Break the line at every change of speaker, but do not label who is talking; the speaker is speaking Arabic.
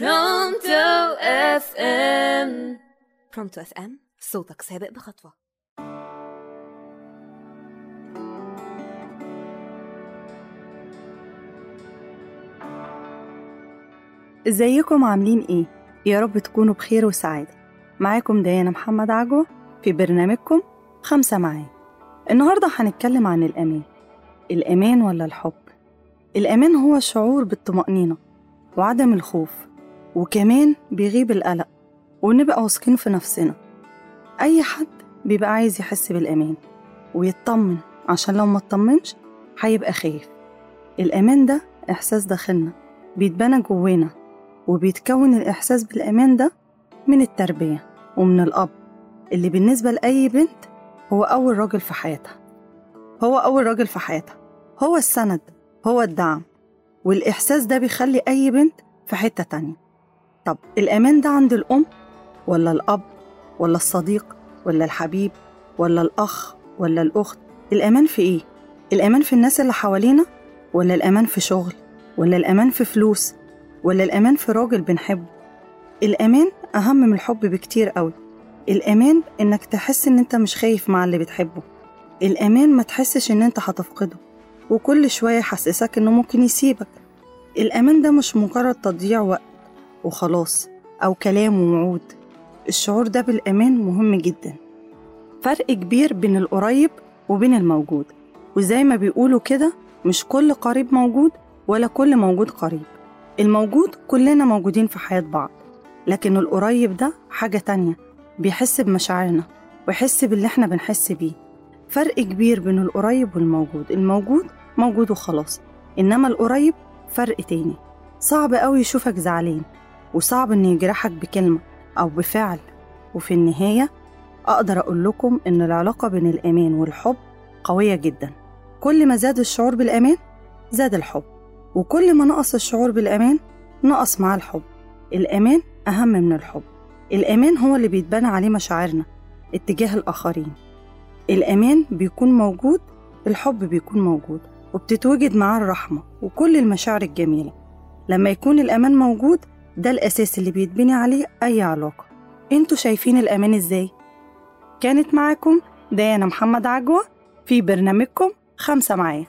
برونتو FM
برونتو FM صوتك سابق بخطوة.
إزيكم؟ عاملين إيه؟ يا رب تكونوا بخير وسعادة معاكم ديانا محمد عجوة في برنامجكم خمسة معايا النهاردة هنتكلم عن الأمان. الأمان ولا الحب؟ الأمان هو الشعور بالطمأنينة وعدم الخوف. وكمان بيغيب القلق ونبقى واثقين في نفسنا. أي حد بيبقى عايز يحس بالأمان ويطمن عشان لو ما اطمنش هيبقى خايف. الأمان ده إحساس داخلنا بيتبنى جوانا وبيتكون الإحساس بالأمان ده من التربية ومن الأب اللي بالنسبة لأي بنت هو أول راجل في حياتها. هو أول راجل في حياتها. هو السند هو الدعم والإحساس ده بيخلي أي بنت في حتة تانية. طب الأمان ده عند الأم ولا الأب ولا الصديق ولا الحبيب ولا الأخ ولا الأخت؟ الأمان في إيه؟ الأمان في الناس اللي حوالينا ولا الأمان في شغل ولا الأمان في فلوس ولا الأمان في راجل بنحبه؟ الأمان أهم من الحب بكتير قوي. الأمان إنك تحس إن أنت مش خايف مع اللي بتحبه. الأمان ما تحسش إن أنت هتفقده. وكل شوية يحسسك إنه ممكن يسيبك. الأمان ده مش مجرد تضييع وقت. وخلاص أو كلام ووعود. الشعور ده بالأمان مهم جدا. فرق كبير بين القريب وبين الموجود. وزي ما بيقولوا كده مش كل قريب موجود ولا كل موجود قريب. الموجود كلنا موجودين في حياة بعض. لكن القريب ده حاجة تانية بيحس بمشاعرنا ويحس باللي إحنا بنحس بيه. فرق كبير بين القريب والموجود. الموجود موجود وخلاص إنما القريب فرق تاني. صعب قوي يشوفك زعلان. وصعب إنه يجرحك بكلمة أو بفعل. وفي النهاية أقدر أقول لكم إن العلاقة بين الأمان والحب قوية جدا. كل ما زاد الشعور بالأمان زاد الحب. وكل ما نقص الشعور بالأمان نقص مع الحب. الأمان أهم من الحب. الأمان هو اللي بيتبنى عليه مشاعرنا اتجاه الآخرين. الأمان بيكون موجود الحب بيكون موجود وبتتوجد معاه الرحمة وكل المشاعر الجميلة. لما يكون الأمان موجود ده الأساس اللي بيتبني عليه أي علاقة أنتوا شايفين الأمان إزاي؟ كانت معاكم ديانا محمد عجوة في برنامجكم خمسة معايا